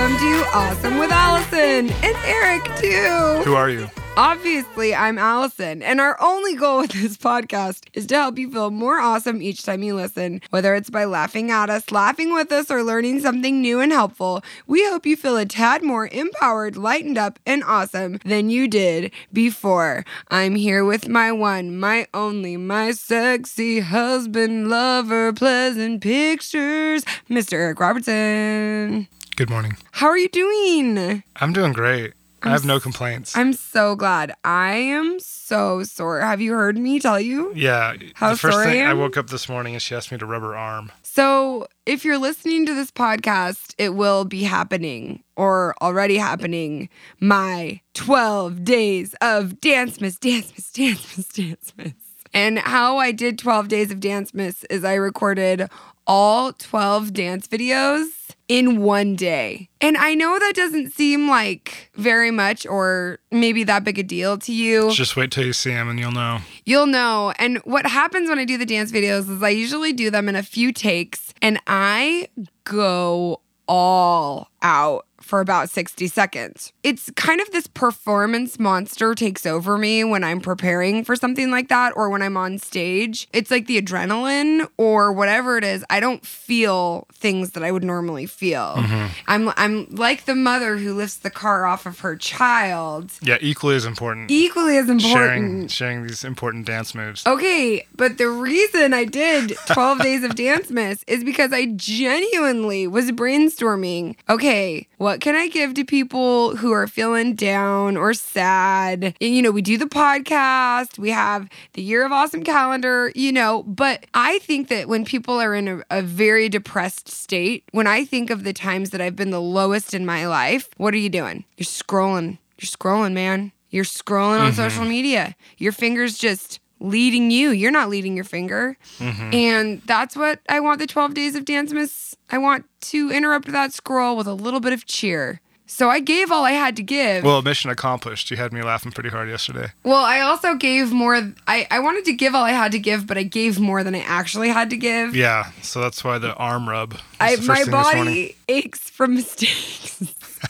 Welcome to Awesome with Alison and Eric, too. Who are you? Obviously, I'm Alison, and our only goal with this podcast is to help you feel more awesome each time you listen. Whether it's by laughing at us, laughing with us, or learning something new and helpful, we hope you feel a tad more empowered, lightened up, and awesome than you did before. I'm here with my one, my only, my sexy husband, lover, pleasant pictures, Mr. Eric Robertson. Good morning. How are you doing? I'm doing great. i have no complaints. I'm so glad. I am so sore. Have you heard me tell you? yeah. How the first sore I thing I am? woke up this morning and she asked me to rub her arm. So, if you're listening to this podcast, it will be happening or already happening. My 12 days of Dance Miss, Dance Miss, Dance Miss, Dance Miss. And how I did 12 days of Dance Miss is I recorded all 12 dance videos in one day. And I know that doesn't seem like very much or maybe that big a deal to you. Just wait till you see him and you'll know. You'll know. And what happens when I do the dance videos is I usually do them in a few takes and I go all out for about 60 seconds. It's kind of this performance monster takes over me when I'm preparing for something like that or when I'm on stage. It's like the adrenaline or whatever it is. I don't feel things that I would normally feel. Mm-hmm. I'm I'm like the mother who lifts the car off of her child. Yeah, equally as important. Equally as important. Sharing sharing these important dance moves. Okay, but the reason I did 12 days of Dance Miss is because I genuinely was brainstorming. Okay, what can I give to people who are feeling down or sad? And, you know, we do the podcast, we have the Year of Awesome calendar, you know, but I think that when people are in a, a very depressed state, when I think of the times that I've been the lowest in my life, what are you doing? You're scrolling. You're scrolling, man. You're scrolling on mm-hmm. social media. Your fingers just leading you. You're not leading your finger. Mm-hmm. And that's what I want the 12 days of Dance Miss. I want to interrupt that scroll with a little bit of cheer. So I gave all I had to give. Well, mission accomplished. You had me laughing pretty hard yesterday. Well, I also gave more. I, I wanted to give all I had to give, but I gave more than I actually had to give. Yeah, so that's why the arm rub. I, my body aches from mistakes.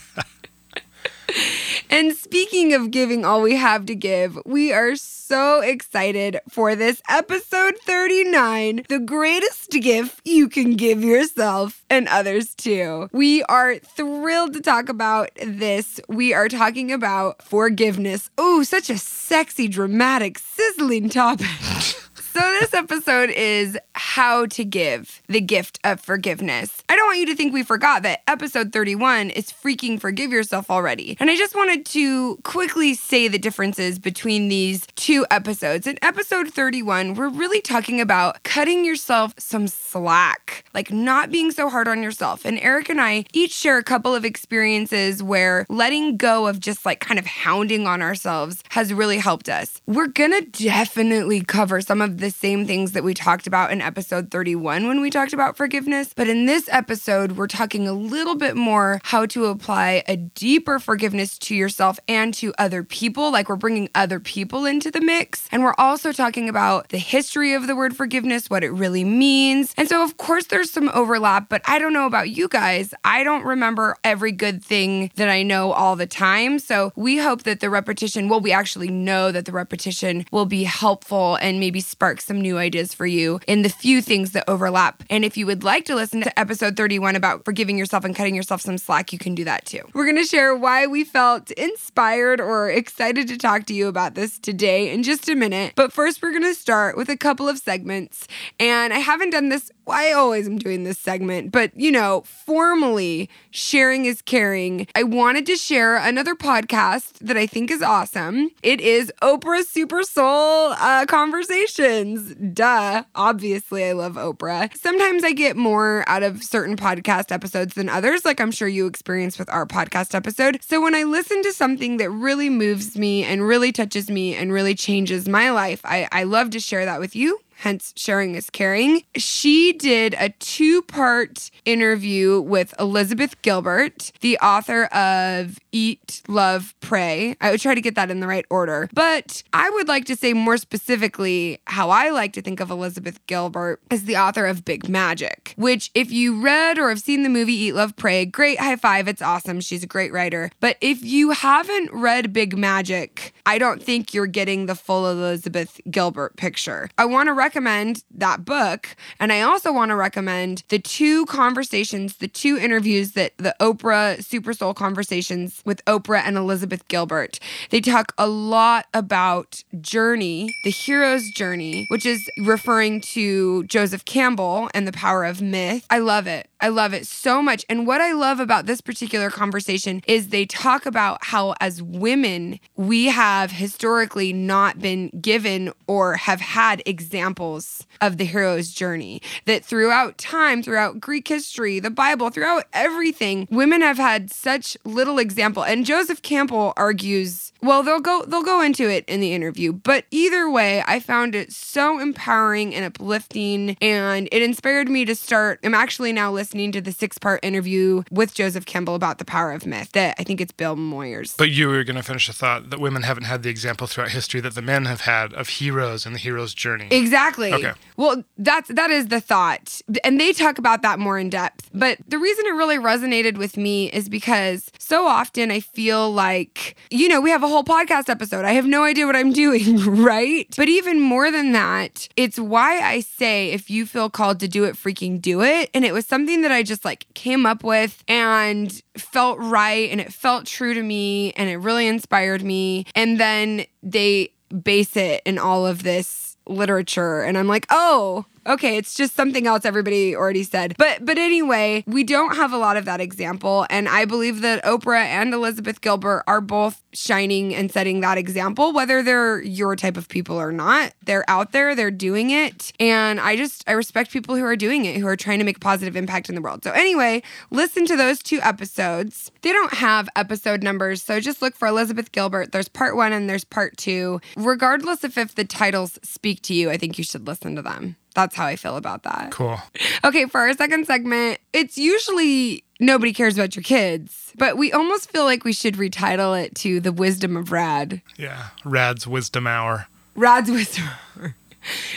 and speaking of giving all we have to give, we are so excited for this episode 39 the greatest gift you can give yourself and others too. We are thrilled to talk about this. We are talking about forgiveness. Oh, such a sexy, dramatic, sizzling topic. So, this episode is how to give the gift of forgiveness. I don't want you to think we forgot that episode 31 is freaking forgive yourself already. And I just wanted to quickly say the differences between these two episodes. In episode 31, we're really talking about cutting yourself some slack, like not being so hard on yourself. And Eric and I each share a couple of experiences where letting go of just like kind of hounding on ourselves has really helped us. We're gonna definitely cover some of the same things that we talked about in episode 31 when we talked about forgiveness. But in this episode, we're talking a little bit more how to apply a deeper forgiveness to yourself and to other people. Like we're bringing other people into the mix. And we're also talking about the history of the word forgiveness, what it really means. And so, of course, there's some overlap, but I don't know about you guys. I don't remember every good thing that I know all the time. So we hope that the repetition, well, we actually know that the repetition will be helpful and maybe spark some new ideas for you in the few things that overlap. And if you would like to listen to episode 31 about forgiving yourself and cutting yourself some slack, you can do that too. We're going to share why we felt inspired or excited to talk to you about this today in just a minute. But first, we're going to start with a couple of segments. And I haven't done this, I always am doing this segment, but you know, formally, sharing is caring. I wanted to share another podcast that I think is awesome. It is Oprah Super Soul uh, Conversations. Duh. Obviously, I love Oprah. Sometimes I get more out of certain podcast episodes than others, like I'm sure you experienced with our podcast episode. So when I listen to something that really moves me and really touches me and really changes my life, I, I love to share that with you hence sharing is caring. She did a two part interview with Elizabeth Gilbert, the author of Eat, Love, Pray. I would try to get that in the right order. But I would like to say more specifically how I like to think of Elizabeth Gilbert as the author of Big Magic, which, if you read or have seen the movie Eat, Love, Pray, great high five. It's awesome. She's a great writer. But if you haven't read Big Magic, I don't think you're getting the full Elizabeth Gilbert picture. I want to recommend that book. And I also want to recommend the two conversations, the two interviews that the Oprah Super Soul conversations with Oprah and Elizabeth Gilbert. They talk a lot about journey, the hero's journey, which is referring to Joseph Campbell and the power of myth. I love it. I love it so much. And what I love about this particular conversation is they talk about how, as women, we have historically not been given or have had examples of the hero's journey. That throughout time, throughout Greek history, the Bible, throughout everything, women have had such little example. And Joseph Campbell argues, well, they'll go they'll go into it in the interview, but either way, I found it so empowering and uplifting and it inspired me to start I'm actually now listening to the six-part interview with Joseph Campbell about the power of myth. That I think it's Bill Moyers. But you were going to finish the thought that women haven't had the example throughout history that the men have had of heroes and the hero's journey. Exactly. Okay. Well, that's that is the thought. And they talk about that more in depth. But the reason it really resonated with me is because so often I feel like, you know, we have a whole podcast episode. I have no idea what I'm doing, right? But even more than that, it's why I say if you feel called to do it, freaking do it. And it was something that I just like came up with and felt right and it felt true to me and it really inspired me. And then they base it in all of this literature and I'm like, "Oh, okay, it's just something else everybody already said." But but anyway, we don't have a lot of that example and I believe that Oprah and Elizabeth Gilbert are both shining and setting that example whether they're your type of people or not. They're out there, they're doing it, and I just I respect people who are doing it, who are trying to make a positive impact in the world. So anyway, listen to those two episodes. They don't have episode numbers, so just look for Elizabeth Gilbert. There's part 1 and there's part 2. Regardless of if the titles speak to you, I think you should listen to them. That's how I feel about that. Cool. Okay, for our second segment, it's usually nobody cares about your kids, but we almost feel like we should retitle it to The Wisdom of Rad. Yeah. Rad's wisdom hour. Rad's Wisdom. hour.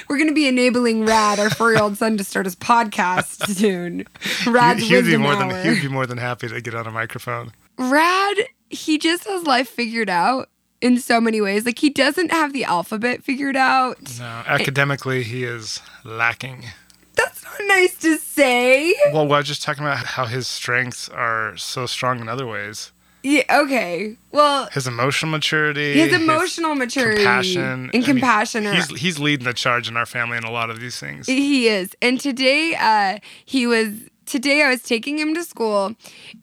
We're going to be enabling Rad, our four year old son, to start his podcast soon. Rad's He, be Wisdom more Hour. than he'd be more than happy to get on a microphone. Rad, he just has life figured out in so many ways. Like, he doesn't have the alphabet figured out. No, academically he is lacking. That's not nice to say. Well, was just talking about how his strengths are so strong in other ways. Yeah, okay. Well, His emotional maturity, his emotional maturity compassion, and I mean, compassion are he's he's leading the charge in our family in a lot of these things. He is. And today, uh, he was. Today, I was taking him to school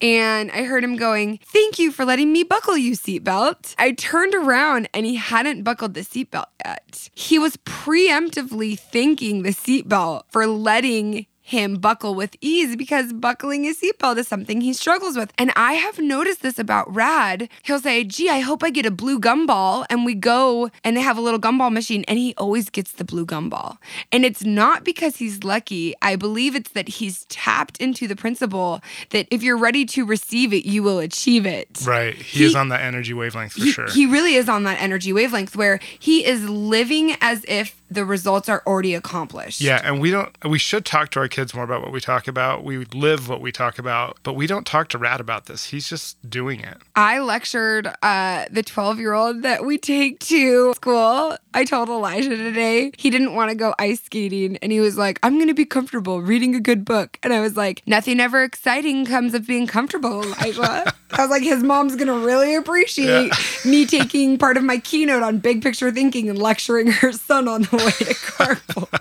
and I heard him going, Thank you for letting me buckle you, seatbelt. I turned around and he hadn't buckled the seatbelt yet. He was preemptively thanking the seatbelt for letting him buckle with ease because buckling his seatbelt is something he struggles with. And I have noticed this about Rad. He'll say, Gee, I hope I get a blue gumball. And we go and they have a little gumball machine and he always gets the blue gumball. And it's not because he's lucky. I believe it's that he's tapped into the principle that if you're ready to receive it, you will achieve it. Right. He, He- is on that energy wavelength for He, sure. he really is on that energy wavelength where he is living as if the results are already accomplished. yeah, and we don't we should talk to our kids more about what we talk about. We live what we talk about, but we don't talk to Rad about this. He's just doing it. I lectured uh, the 12 year old that we take to school. I told Elijah today he didn't want to go ice skating and he was like, I'm going to be comfortable reading a good book. And I was like, nothing ever exciting comes of being comfortable, Elijah. I was like, his mom's going to really appreciate me taking part of my keynote on big picture thinking and lecturing her son on the way to carpool.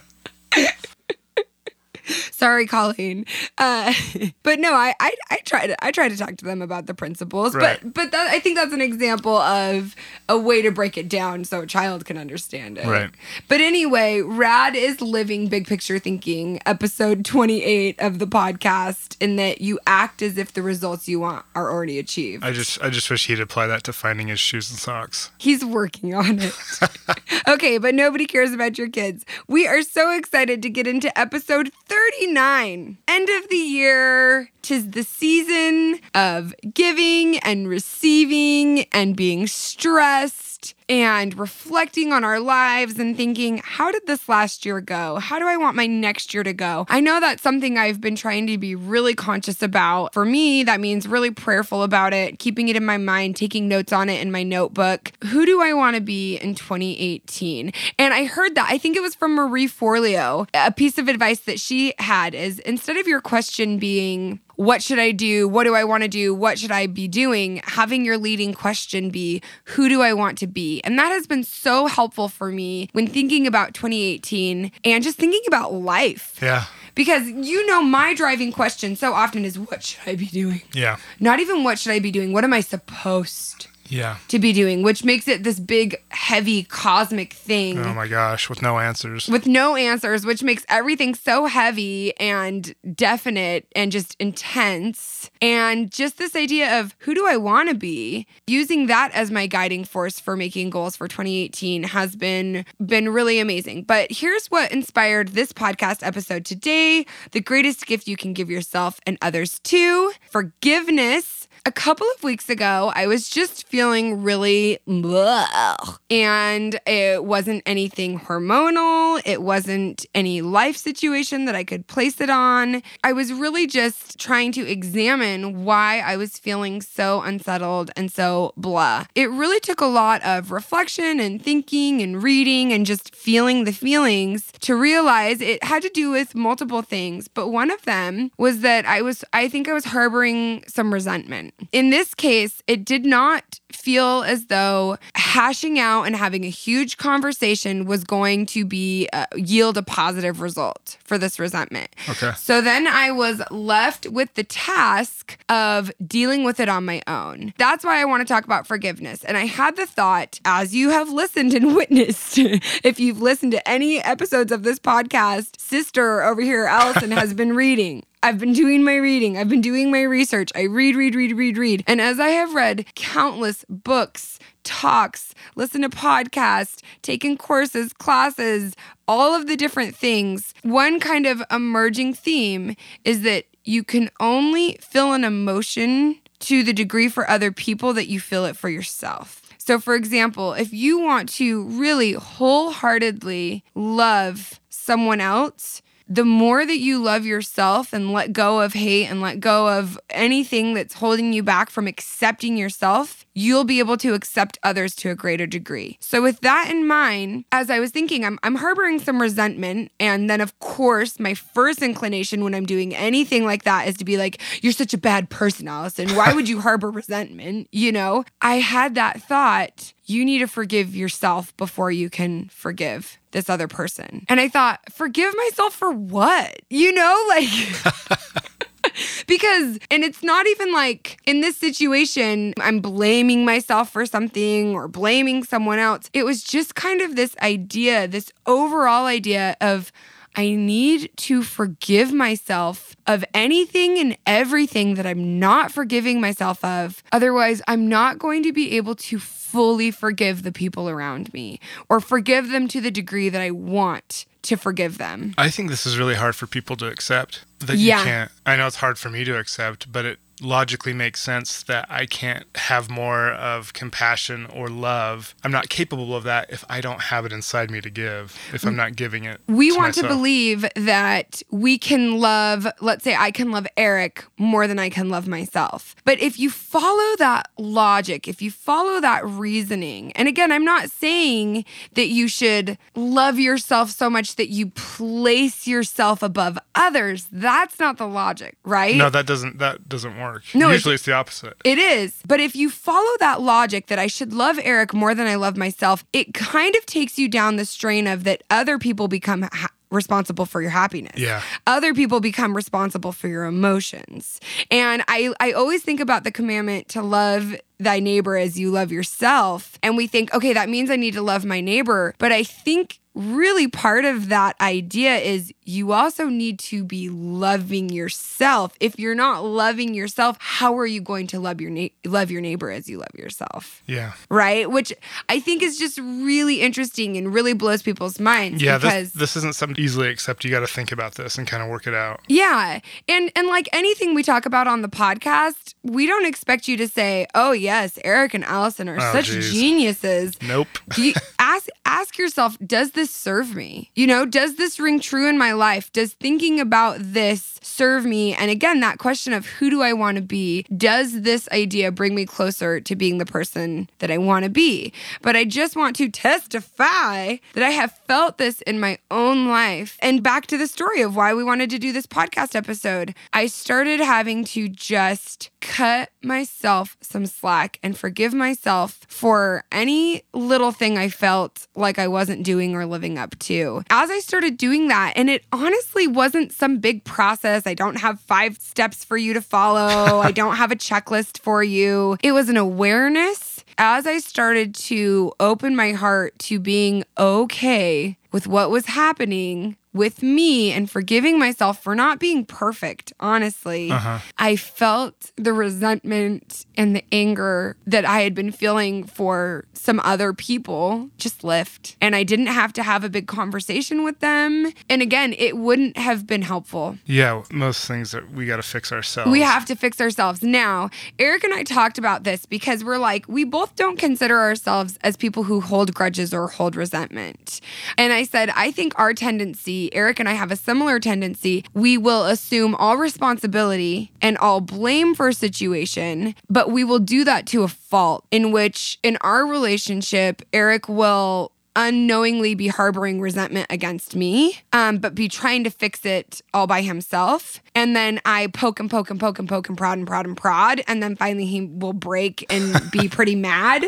Sorry, Colleen. Uh, but no, I, I I try to I try to talk to them about the principles. Right. But but that, I think that's an example of a way to break it down so a child can understand it. Right. But anyway, Rad is living big picture thinking, episode 28 of the podcast, in that you act as if the results you want are already achieved. I just I just wish he'd apply that to finding his shoes and socks. He's working on it. okay, but nobody cares about your kids. We are so excited to get into episode 39. End of the year. Tis the season of giving and receiving and being stressed and reflecting on our lives and thinking, how did this last year go? How do I want my next year to go? I know that's something I've been trying to be really conscious about. For me, that means really prayerful about it, keeping it in my mind, taking notes on it in my notebook. Who do I want to be in 2018? And I heard that, I think it was from Marie Forleo. A piece of advice that she had is instead of your question being, what should I do? What do I want to do? What should I be doing? Having your leading question be, who do I want to be? And that has been so helpful for me when thinking about 2018 and just thinking about life. Yeah. Because you know, my driving question so often is, what should I be doing? Yeah. Not even what should I be doing? What am I supposed Yeah. to be doing? Which makes it this big, heavy, cosmic thing Oh my gosh, with no answers. with no answers, which makes everything so heavy and definite and just intense. And just this idea of who do I want to be? Using that as my guiding force for making goals for 2018 has been been really amazing. But here's what inspired this podcast episode today: the greatest gift you can give yourself and others too, forgiveness. A couple of weeks ago, I was just feeling really blah, and it wasn't anything hormonal. It wasn't any life situation that I could place it on. I was really just trying to examine why I was feeling so unsettled and so blah. It really took a lot of reflection and thinking and reading and just feeling the feelings to realize it had to do with multiple things. But one of them was that I was, I think I was harboring some resentment. In this case, it did not feel as though hashing out and having a huge conversation was going to be uh, yield a positive result for this resentment. Okay. So then I was left with the task of dealing with it on my own. That's why I want to talk about forgiveness. And I had the thought, as you have listened and witnessed, if you've listened to any episodes of this podcast, sister over here, Alison, has been reading. I've been doing my reading. I've been doing my research. I read, read, read, read, read. And as I have read countless books, talks, listened to podcasts, taken courses, classes, all of the different things, one kind of emerging theme is that you can only feel an emotion to the degree for other people that you feel it for yourself. So, for example, if you want to really wholeheartedly love someone else, the more that you love yourself and let go of hate and let go of anything that's holding you back from accepting yourself, you'll be able to accept others to a greater degree. So, with that in mind, as I was thinking, I'm, I'm harboring some resentment. And then, of course, my first inclination when I'm doing anything like that is to be like, You're such a bad person, Alison. Why would you harbor resentment? You know, I had that thought you need to forgive yourself before you can forgive this other person. And I thought, forgive myself for what? You know, like. because, and it's not even like in this situation, I'm blaming myself for something or blaming someone else. It was just kind of this idea, this overall idea of, I need to forgive myself of anything and everything that I'm not forgiving myself of. Otherwise, I'm not going to be able to fully forgive the people around me or forgive them to the degree that I want to forgive them. I think this is really hard for people to accept that Yeah. you can't. I know it's hard for me to accept, but it logically makes sense that I can't have more of compassion or love. I'm not capable of that if I don't have it inside me to give, if I'm mm. not giving it. We to want to believe that we can love, let's say I can love Eric more than I can love myself. But if you follow that logic, if you follow that reasoning, and again, I'm not saying that you should love yourself so much that you place yourself above others. That's not the logic, right? No, that doesn't that doesn't work. No, it's- Usually it's the opposite. It is. But if you follow that logic that I should love Eric more than I love myself, it kind of takes you down the strain of that other people become ha- responsible for your happiness. Yeah. Other people become responsible for your emotions. And I, I always think about the commandment to love thy neighbor as you love yourself. And we think, okay, that means I need to love my neighbor. But I think really part of that idea is you also need to be loving yourself. If you're not loving yourself, how are you going to love your na- love your neighbor as you love yourself? Yeah. Right? Which I think is just really interesting and really blows people's minds Yeah. because This, this isn't something easily accept. You got to think about this and kind of work it out. yeah. And and like anything we talk about on the podcast, we don't expect you to say, "Oh yes, Eric and Alison are Oh, such geez. geniuses." Nope. you ask ask yourself does this serve me you know does this ring true in my life does thinking about this serve me? And again that question of who do i want to be does this idea bring me closer to being the person that i want to be? But i just want to testify that i have felt this in my own life. And back to the story of why we wanted to do this podcast episode i started having to just cut myself some slack and forgive myself for any little thing I felt like I wasn't doing or living up to. As I started doing that, and it honestly wasn't some big process, I don't have five steps for you to follow, I don't have a checklist for you. It was an awareness as I started to open my heart to being okay with what was happening with me and forgiving myself for not being perfect, honestly, Uh-huh. I felt the resentment and the anger that I had been feeling for some other people just lift. And I didn't have to have a big conversation with them. And again, it wouldn't have been helpful. Yeah. Most things that we got to fix ourselves. We have to fix ourselves. Now, Eric and I talked about this because we're like, we both don't consider ourselves as people who hold grudges or hold resentment. And I said, I think our tendency, Eric and I have a similar tendency, we will assume all responsibility and all blame for a situation, but we will do that to a fault, in which in our relationship, Eric will unknowingly be harboring resentment against me, um, but be trying to fix it all by himself. And then I poke and poke and poke and poke and prod and prod and prod. And then finally he will break and be pretty mad.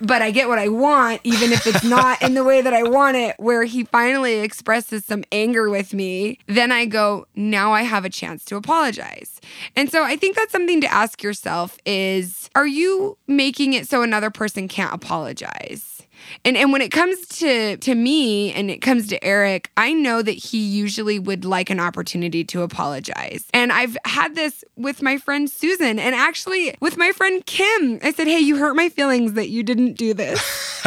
But I get what I want, even if it's not in the way that I want it, where he finally expresses some anger with me. Then I go, now I have a chance to apologize. And so I think that's something to ask yourself is, are you making it so another person can't apologize? And and when it comes to to me and it comes to Eric, I know that he usually would like an opportunity to apologize. And I've had this with my friend Susan and actually with my friend Kim. I said, "Hey, you hurt my feelings that you didn't do this."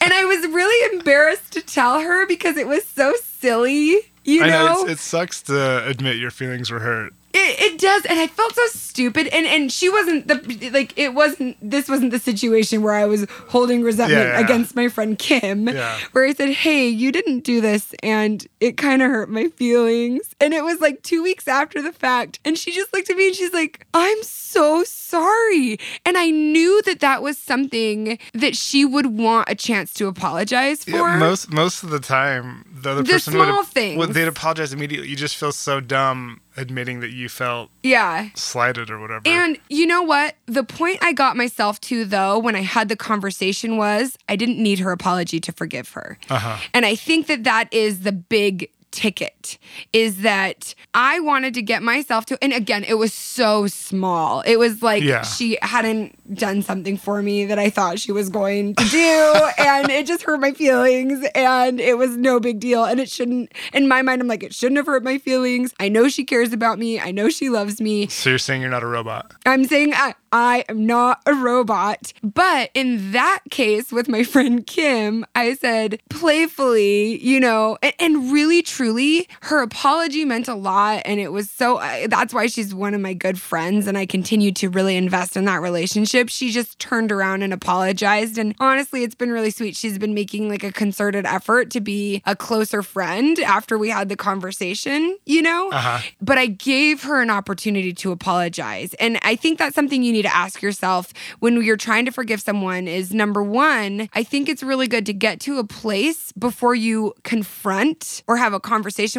and I was really embarrassed to tell her because it was so silly. You I know, know it's, it sucks to admit your feelings were hurt. It, it does, and I felt so stupid. And and she wasn't the like it wasn't. This wasn't the situation where I was holding resentment Yeah, yeah. against my friend Kim. Yeah. Where I said, "Hey, you didn't do this," and it kind of hurt my feelings. And it was like two weeks after the fact, and she just looked at me and she's like, "I'm so sorry." And I knew that that was something that she would want a chance to apologize for. Yeah, most most of the time, the other The person would, small things. would they'd apologize immediately. You just feel so dumb admitting that you felt yeah. slighted or whatever. And you know what? The point I got myself to, though, when I had the conversation was I didn't need her apology to forgive her. uh-huh. And I think that that is the big ticket is that I wanted to get myself to, and again, it was so small. It was like Yeah. she hadn't done something for me that I thought she was going to do. and it just hurt my feelings. And it was no big deal. And it shouldn't, in my mind, I'm like, it shouldn't have hurt my feelings. I know she cares about me. I know she loves me. So you're saying you're not a robot? I'm saying I, I am not a robot. But in that case, with my friend Kim, I said playfully, you know, and, and really truly, her apology meant a lot. And it was so, I- that's why she's one of my good friends. And I continue to really invest in that relationship. She just turned around and apologized. And honestly, it's been really sweet. She's been making like a concerted effort to be a closer friend after we had the conversation, you know? Uh-huh. but I gave her an opportunity to apologize. And I think that's something you need to ask yourself when you're trying to forgive someone is number 1, I think it's really good to get to a place before you confront or have a conversation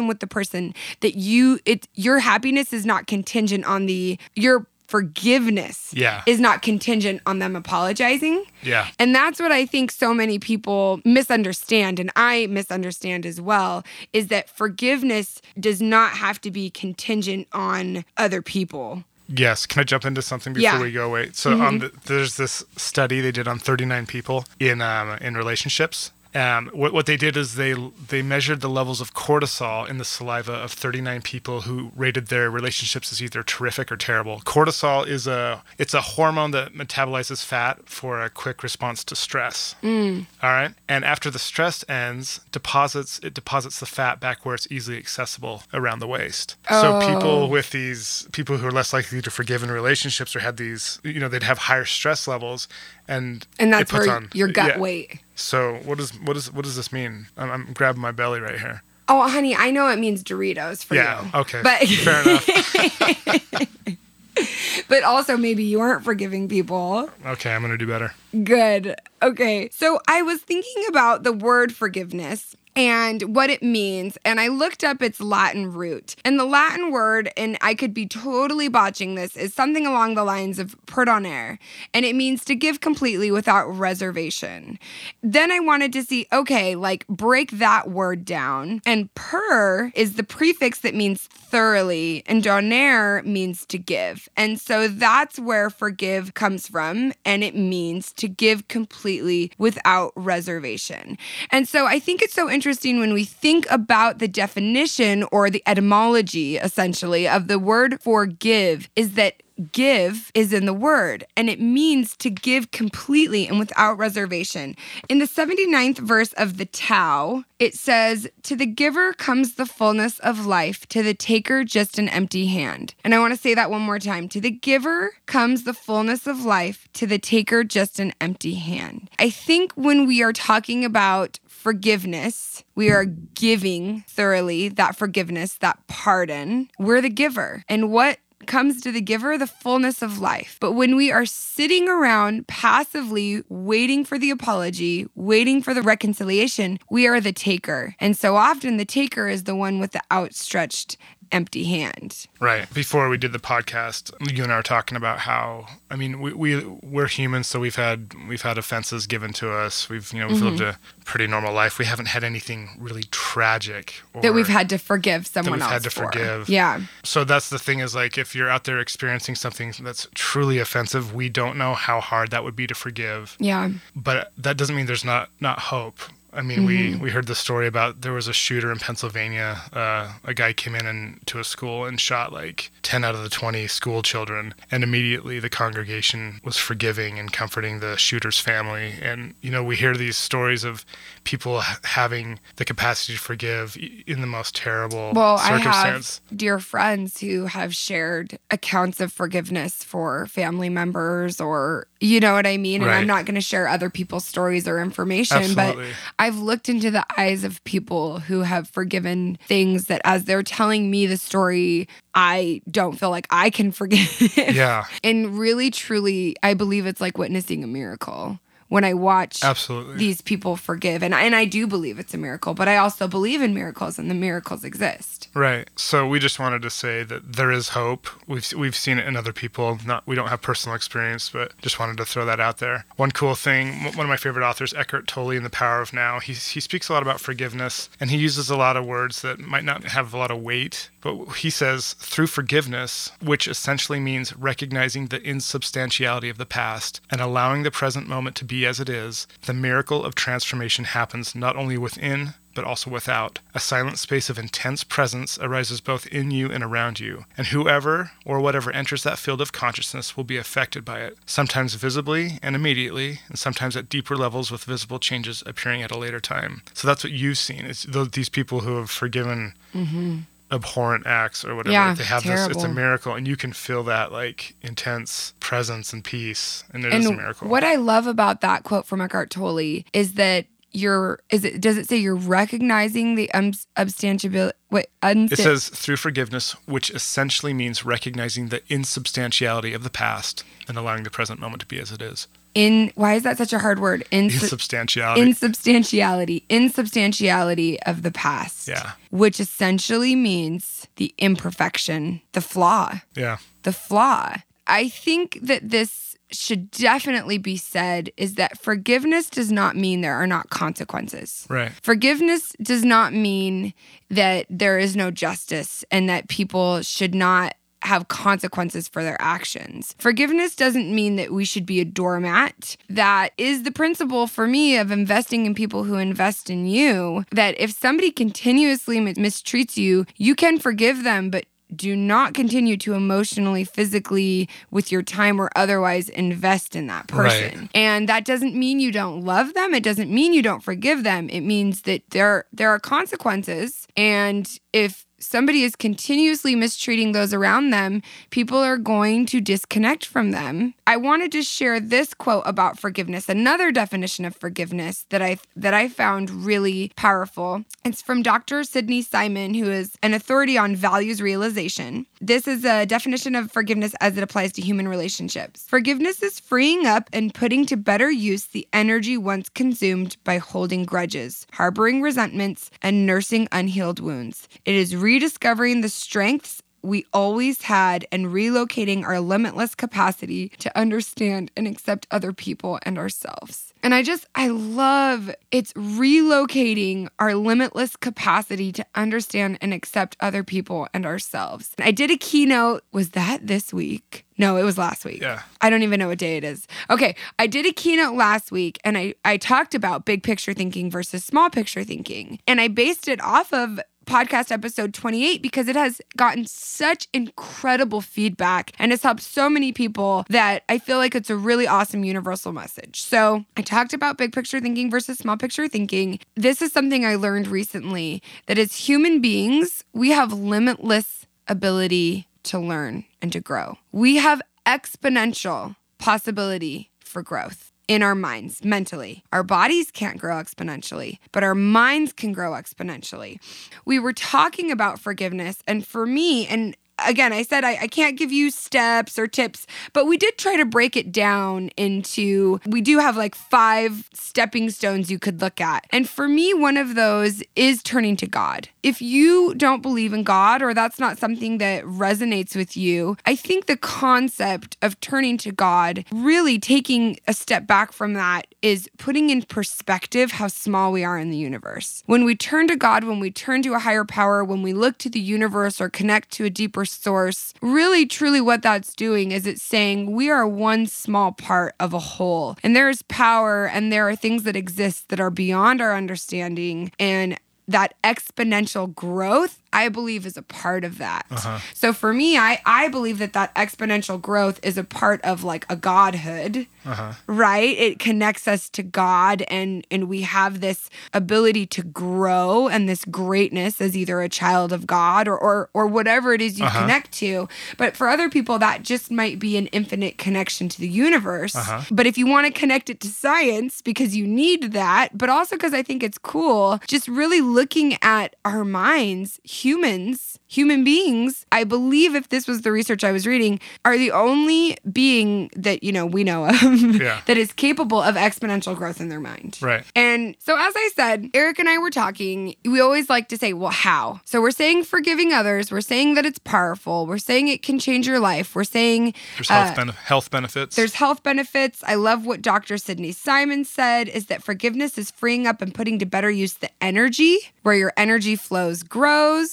with the person that you it your happiness is not contingent on the your forgiveness Yeah. is not contingent on them apologizing. Yeah. And that's what I think so many people misunderstand, and I misunderstand as well, is that forgiveness does not have to be contingent on other people. Yes. Can I jump into something before Yeah. Mm-hmm. we go away? So on the, there's this study they did on 39 people in um, in relationships. Um, what, what they did is they they measured the levels of cortisol in the saliva of 39 people who rated their relationships as either terrific or terrible. Cortisol is a it's a hormone that metabolizes fat for a quick response to stress. All right, and after the stress ends, deposits it deposits the fat back where it's easily accessible around the waist. So Oh. people with these people who are less likely to forgive in relationships or had these you know they'd have higher stress levels and And it that's puts where on your gut yeah. weight. So what does what does what does this mean? I'm, I'm grabbing my belly right here. Oh, honey, I know it means Doritos for Yeah. you. Okay. But Fair enough. but also maybe you aren't forgiving people. Okay, I'm gonna do better. Good. Okay. So I was thinking about the word forgiveness and what it means, and I looked up its Latin root. And the Latin word, and I could be totally botching this, is something along the lines of perdonare, and it means to give completely without reservation. Then I wanted to see, okay, like break that word down. And per is the prefix that means thoroughly, and donare means to give. And so that's where forgive comes from, and it means to give completely without reservation. And so I think it's so interesting when we think about the definition or the etymology, essentially, of the word forgive, is that give is in the word and it means to give completely and without reservation. In the 79th verse of the Tao, it says, To the giver comes the fullness of life, to the taker just an empty hand. And I want to say that one more time. To the giver comes the fullness of life, to the taker just an empty hand. I think when we are talking about forgiveness, we are giving thoroughly that forgiveness, that pardon. We're the giver. And what comes to the giver the fullness of life. But when we are sitting around passively waiting for the apology, waiting for the reconciliation, we are the taker. And so often the taker is the one with the outstretched empty hand. Right. Before we did the podcast, you and I were talking about how I mean we, we we're humans, so we've had we've had offenses given to us. We've you know we've lived mm-hmm. a pretty normal life. We haven't had anything really tragic or, That we've had to forgive someone we've else. had to for. forgive. Yeah. So that's the thing is like if you're out there experiencing something that's truly offensive, we don't know how hard that would be to forgive. Yeah. But that doesn't mean there's not not hope. I mean, we, we heard the story about there was a shooter in Pennsylvania. Uh, a guy came in and to a school and shot like 10 out of the 20 school children. And immediately the congregation was forgiving and comforting the shooter's family. And, you know, we hear these stories of people having the capacity to forgive in the most terrible Well, I circumstance. have dear friends who have shared accounts of forgiveness for family members, or you know what I mean. And I'm not going to share other people's stories or information, Absolutely. but I've looked into the eyes of people who have forgiven things that, as they're telling me the story, I don't feel like I can forgive. Yeah, and really, truly, I believe it's like witnessing a miracle when I watch absolutely. these people forgive. And, and I do believe it's a miracle, but I also believe in miracles and the miracles exist. Right. So we just wanted to say that there is hope. We've we've seen it in other people. Not we don't have personal experience, but just wanted to throw that out there. One cool thing. One of my favorite authors, Eckhart Tolle, in The Power of Now. He he speaks a lot about forgiveness, and he uses a lot of words that might not have a lot of weight. But he says through forgiveness, which essentially means recognizing the insubstantiality of the past and allowing the present moment to be as it is, the miracle of transformation happens not only within but also without. A silent space of intense presence arises both in you and around you, and whoever or whatever enters that field of consciousness will be affected by it, sometimes visibly and immediately, and sometimes at deeper levels with visible changes appearing at a later time. So that's what you've seen. It's th- these people who have forgiven. Mm-hmm. Abhorrent acts or whatever. Yeah, they have this. It's a miracle, and you can feel that like intense presence and peace, and it is a miracle. what I love about that quote from Eckhart Tolle is that you're is it does it say you're recognizing the um, substantiability wait unsub- It says through forgiveness, which essentially means recognizing the insubstantiality of the past and allowing the present moment to be as it is. In why is that such a hard word in Insubstantiality. insubstantiality insubstantiality of the past Yeah. which essentially means the imperfection the flaw yeah. the flaw I think that this should definitely be said is that forgiveness does not mean there are not consequences. Right. Forgiveness does not mean that there is no justice and that people should not have consequences for their actions. Forgiveness doesn't mean that we should be a doormat. That is the principle for me of investing in people who invest in you. That if somebody continuously mistreats you, you can forgive them, but do not continue to emotionally, physically, with your time or otherwise invest in that person. Right. And that doesn't mean you don't love them. It doesn't mean you don't forgive them. It means that there there are consequences. And if somebody is continuously mistreating those around them, people are going to disconnect from them. I wanted to share this quote about forgiveness, another definition of forgiveness that I that I found really powerful. It's from Dr. Sidney Simon, who is an authority on values realization. This is a definition of forgiveness as it applies to human relationships. Forgiveness is freeing up and putting to better use the energy once consumed by holding grudges, harboring resentments, and nursing unhealed wounds. It is rediscovering the strengths we always had and relocating our limitless capacity to understand and accept other people and ourselves. And I just, I love it's relocating our limitless capacity to understand and accept other people and ourselves. I did a keynote, was that this week? No, it was last week. Yeah. I don't even know what day it is. Okay. I did a keynote last week and I, I talked about big picture thinking versus small picture thinking. And I based it off of podcast episode 28 because it has gotten such incredible feedback and it's helped so many people that I feel like it's a really awesome universal message. So, I talked about big picture thinking versus small picture thinking. This is something I learned recently that as human beings, we have limitless ability to learn and to grow. We have exponential possibility for growth in our minds mentally. Our bodies can't grow exponentially, but our minds can grow exponentially. We were talking about forgiveness, and for me, and again, I said I, I, can't give you steps or tips, but we did try to break it down into we do have like five stepping stones you could look at. And for me, one of those is turning to God. If you don't believe in God or that's not something that resonates with you, I think the concept of turning to God, really taking a step back from that, is putting in perspective how small we are in the universe. When we turn to God, when we turn to a higher power, when we look to the universe or connect to a deeper source, really, truly, what that's doing is it's saying we are one small part of a whole. And there is power and there are things that exist that are beyond our understanding. And that exponential growth I believe is a part of that. Uh-huh. So for me, I I believe that that exponential growth is a part of like a godhood, Uh-huh. right? It connects us to God, and and we have this ability to grow and this greatness as either a child of God or or or whatever it is you Uh-huh. connect to. But for other people, that just might be an infinite connection to the universe. Uh-huh. But if you want to connect it to science because you need that, but also because I think it's cool, just really looking at our minds humans, human beings, I believe if this was the research I was reading, are the only being that, you know, we know of Yeah. that is capable of exponential growth in their mind. Right. And so, as I said, Eric and I were talking. We always like to say, well, how? So, we're saying forgiving others. We're saying that it's powerful. We're saying it can change your life. We're saying There's uh, health, bene- health benefits. there's health benefits. I love what Dr. Sidney Simon said is that forgiveness is freeing up and putting to better use the energy where your energy flows grows.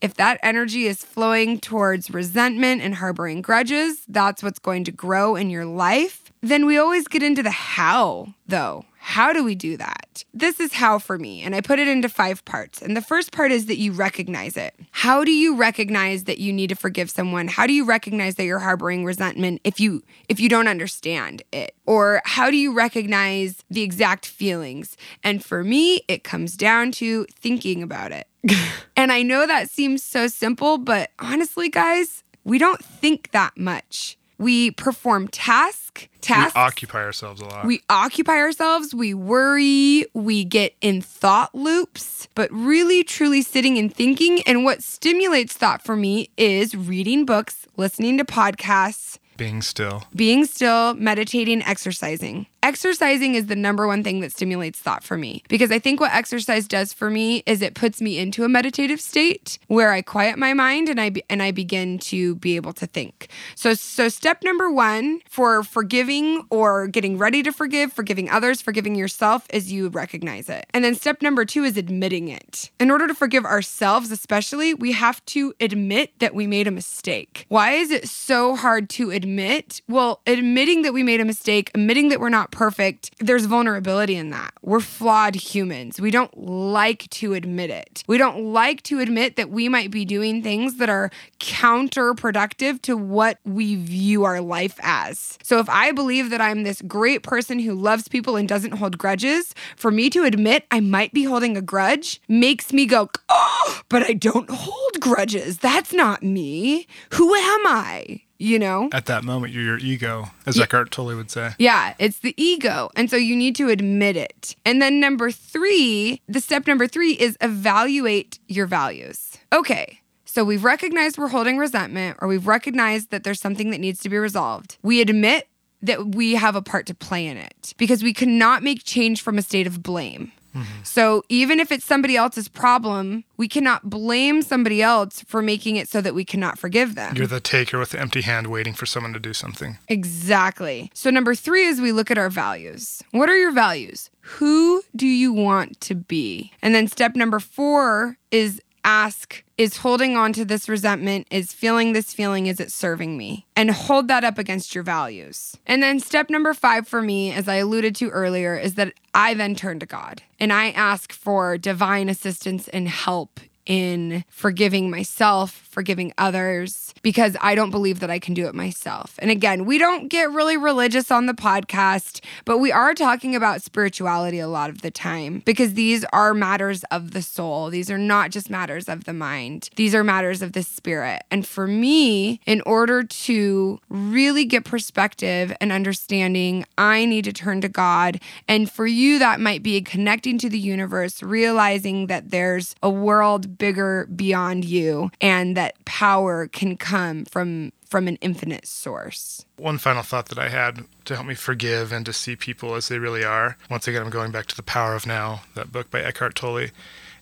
If that energy is flowing towards resentment and harboring grudges, that's what's going to grow in your life. Then we always get into the how, though. How do we do that? This is how for me, and I put it into five parts. And the first part is that you recognize it. How do you recognize that you need to forgive someone? How do you recognize that you're harboring resentment if you if you don't understand it? Or how do you recognize the exact feelings? And for me, it comes down to thinking about it. and I know that seems so simple, but honestly, guys, we don't think that much. We perform task, we occupy ourselves a lot. We occupy ourselves, we worry, we get in thought loops, but really truly sitting and thinking. And what stimulates thought for me is reading books, listening to podcasts, Being still. being still, meditating, exercising. Exercising is the number one thing that stimulates thought for me because I think what exercise does for me is it puts me into a meditative state where I quiet my mind and I be, and I begin to be able to think. So so step number 1 for forgiving or getting ready to forgive, forgiving others, forgiving yourself is you recognize it. And then step number 2 is admitting it. In order to forgive ourselves especially, we have to admit that we made a mistake. Why is it so hard to admit? Well, admitting that we made a mistake, admitting that we're not perfect, there's vulnerability in that. We're flawed humans. We don't like to admit it. We don't like to admit that we might be doing things that are counterproductive to what we view our life as. So if I believe that I'm this great person who loves people and doesn't hold grudges, for me to admit I might be holding a grudge makes me go, oh, but I don't hold grudges. That's not me. Who am I? You know? At that moment, you're your ego, as yeah. Eckhart Tolle would say. Yeah, it's the ego. And so you need to admit it. And then number three, the step number three is evaluate your values. Okay. So we've recognized we're holding resentment or we've recognized that there's something that needs to be resolved. We admit that we have a part to play in it because we cannot make change from a state of blame. Mm-hmm. So even if it's somebody else's problem, we cannot blame somebody else for making it so that we cannot forgive them. You're the taker with the empty hand waiting for someone to do something. Exactly. So number 3 is we look at our values. What are your values? Who do you want to be? And then step number 4 is ask is holding on to this resentment, is feeling this feeling, is it serving me? And hold that up against your values. And then step number five for me, as I alluded to earlier, is that I then turn to God and I ask for divine assistance and help in forgiving myself, forgiving others, because I don't believe that I can do it myself. And again, we don't get really religious on the podcast, but we are talking about spirituality a lot of the time because these are matters of the soul. These are not just matters of the mind, these are matters of the spirit. And for me, in order to really get perspective and understanding, I need to turn to God. And for you, that might be connecting to the universe, realizing that there's a world bigger beyond you and that power can come from from an infinite source. One final thought that I had to help me forgive and to see people as they really are. Once again, I'm going back to The Power of Now, that book by Eckhart Tolle,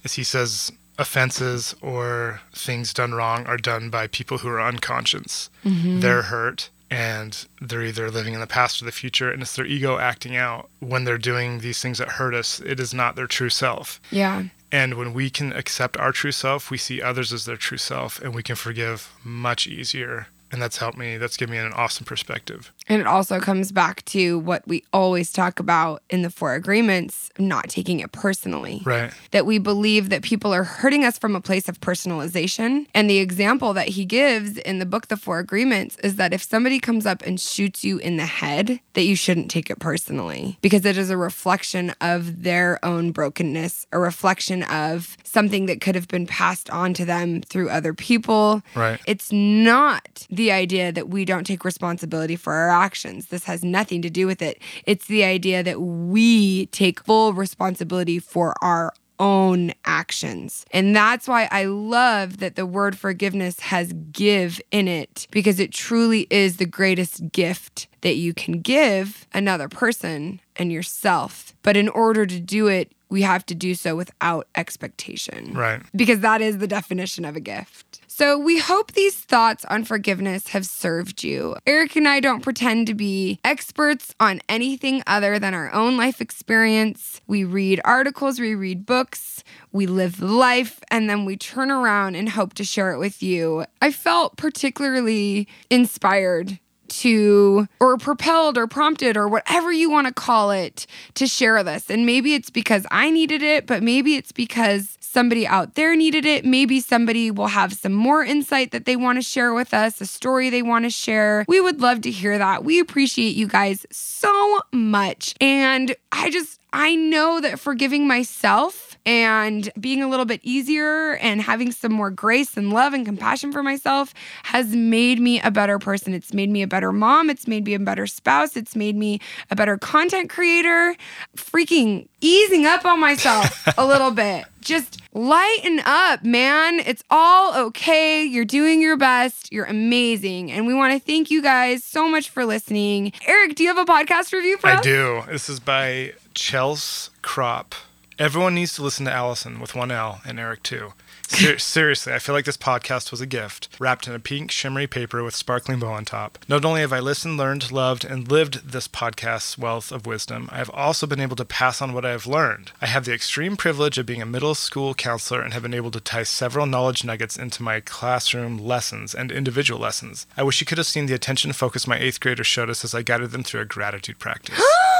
is he says offenses or things done wrong are done by people who are unconscious. Mm-hmm. They're hurt and they're either living in the past or the future and it's their ego acting out when they're doing these things that hurt us it is not their true self yeah and when we can accept our true self, we see others as their true self and we can forgive much easier and that's helped me that's given me an awesome perspective. And it also comes back to what we always talk about in the four agreements not taking it personally. Right. That we believe that people are hurting us from a place of personalization. And the example that he gives in the book the four agreements is that if somebody comes up and shoots you in the head that you shouldn't take it personally. Because it is a reflection of their own brokenness a reflection of something that could have been passed on to them through other people. Right. It's not the idea that we don't take responsibility for our actions. This has nothing to do with it. It's the idea that we take full responsibility for our own actions. And that's why I love that the word forgiveness has give in it because it truly is the greatest gift that you can give another person and yourself. But in order to do it, we have to do so without expectation. Right. Because that is the definition of a gift. So we hope these thoughts on forgiveness have served you. Eric and I don't pretend to be experts on anything other than our own life experience. We read articles, we read books, we live life, and then we turn around and hope to share it with you. I felt particularly inspired to or propelled or prompted or whatever you want to call it to share this. And maybe it's because I needed it, but maybe it's because somebody out there needed it. Maybe somebody will have some more insight that they want to share with us, a story they want to share. We would love to hear that. We appreciate you guys so much. And I just I know that forgiving myself and being a little bit easier and having some more grace and love and compassion for myself has made me a better person. It's made me a better mom. It's made me a better spouse. It's made me a better content creator. Freaking easing up on myself a little bit. Just lighten up, man. It's all okay. You're doing your best. You're amazing. And we want to thank you guys so much for listening. Eric, do you have a podcast review for I us? do. This is by Chels Kropp. Everyone needs to listen to Alison with one L and Eric too. Ser- seriously, I feel like this podcast was a gift, wrapped in a pink, shimmery paper with sparkling bow on top. Not only have I listened, learned, loved, and lived this podcast's wealth of wisdom, I have also been able to pass on what I have learned. I have the extreme privilege of being a middle school counselor and have been able to tie several knowledge nuggets into my classroom lessons and individual lessons. I wish you could have seen the attention focus my eighth graders showed us as I guided them through a gratitude practice.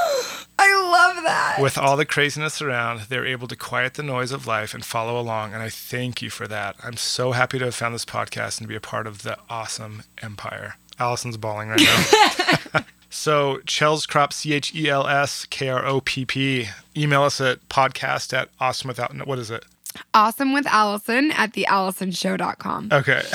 Love that. With all the craziness around, they're able to quiet the noise of life and follow along, and I thank you for that. I'm so happy to have found this podcast and to be a part of the awesome empire. Alison's bawling right now. so, Chels Kropp, C H E L S K R O P P. Email us at podcast at awesome without, what is it? awesome with Alison at thealisonshow.com. Okay.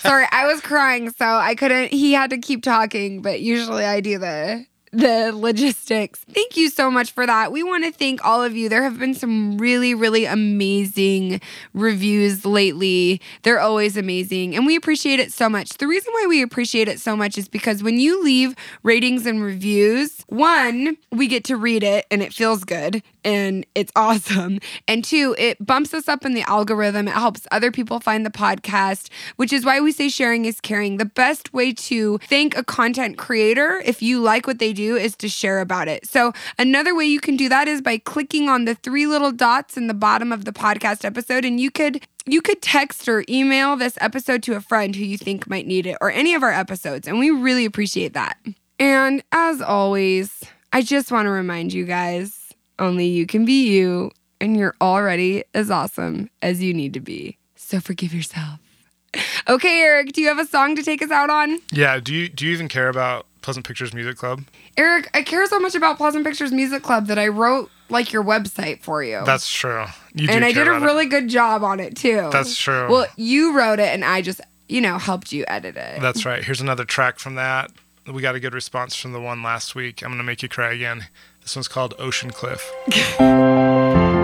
Sorry, I was crying, so I couldn't. He had to keep talking, but usually I do the the logistics. Thank you so much for that. We want to thank all of you. There have been some really, really amazing reviews lately. They're always amazing, and we appreciate it so much. The reason why we appreciate it so much is because when you leave ratings and reviews, one, we get to read it and it feels good and it's awesome. And two, it bumps us up in the algorithm. It helps other people find the podcast, which is why we say sharing is caring. The best way to thank a content creator, if you like what they do, is to share about it. So, another way you can do that is by clicking on the three little dots in the bottom of the podcast episode, and you could you could text or email this episode to a friend who you think might need it or any of our episodes, and we really appreciate that. And as always, I just want to remind you guys only you can be you, and you're already as awesome as you need to be. So forgive yourself. Okay, Eric, do you have a song to take us out on? yeah. Do you, do you even care about Pleasant Pictures Music Club? Eric, I care so much about Pleasant Pictures Music Club that I wrote like your website for you. That's true. You and I did a about it. really good job on it too. That's true. Well, you wrote it and I just, you know, helped you edit it. That's right. Here's another track from that. We got a good response from the one last week. I'm going to make you cry again. This one's called Ocean Cliff.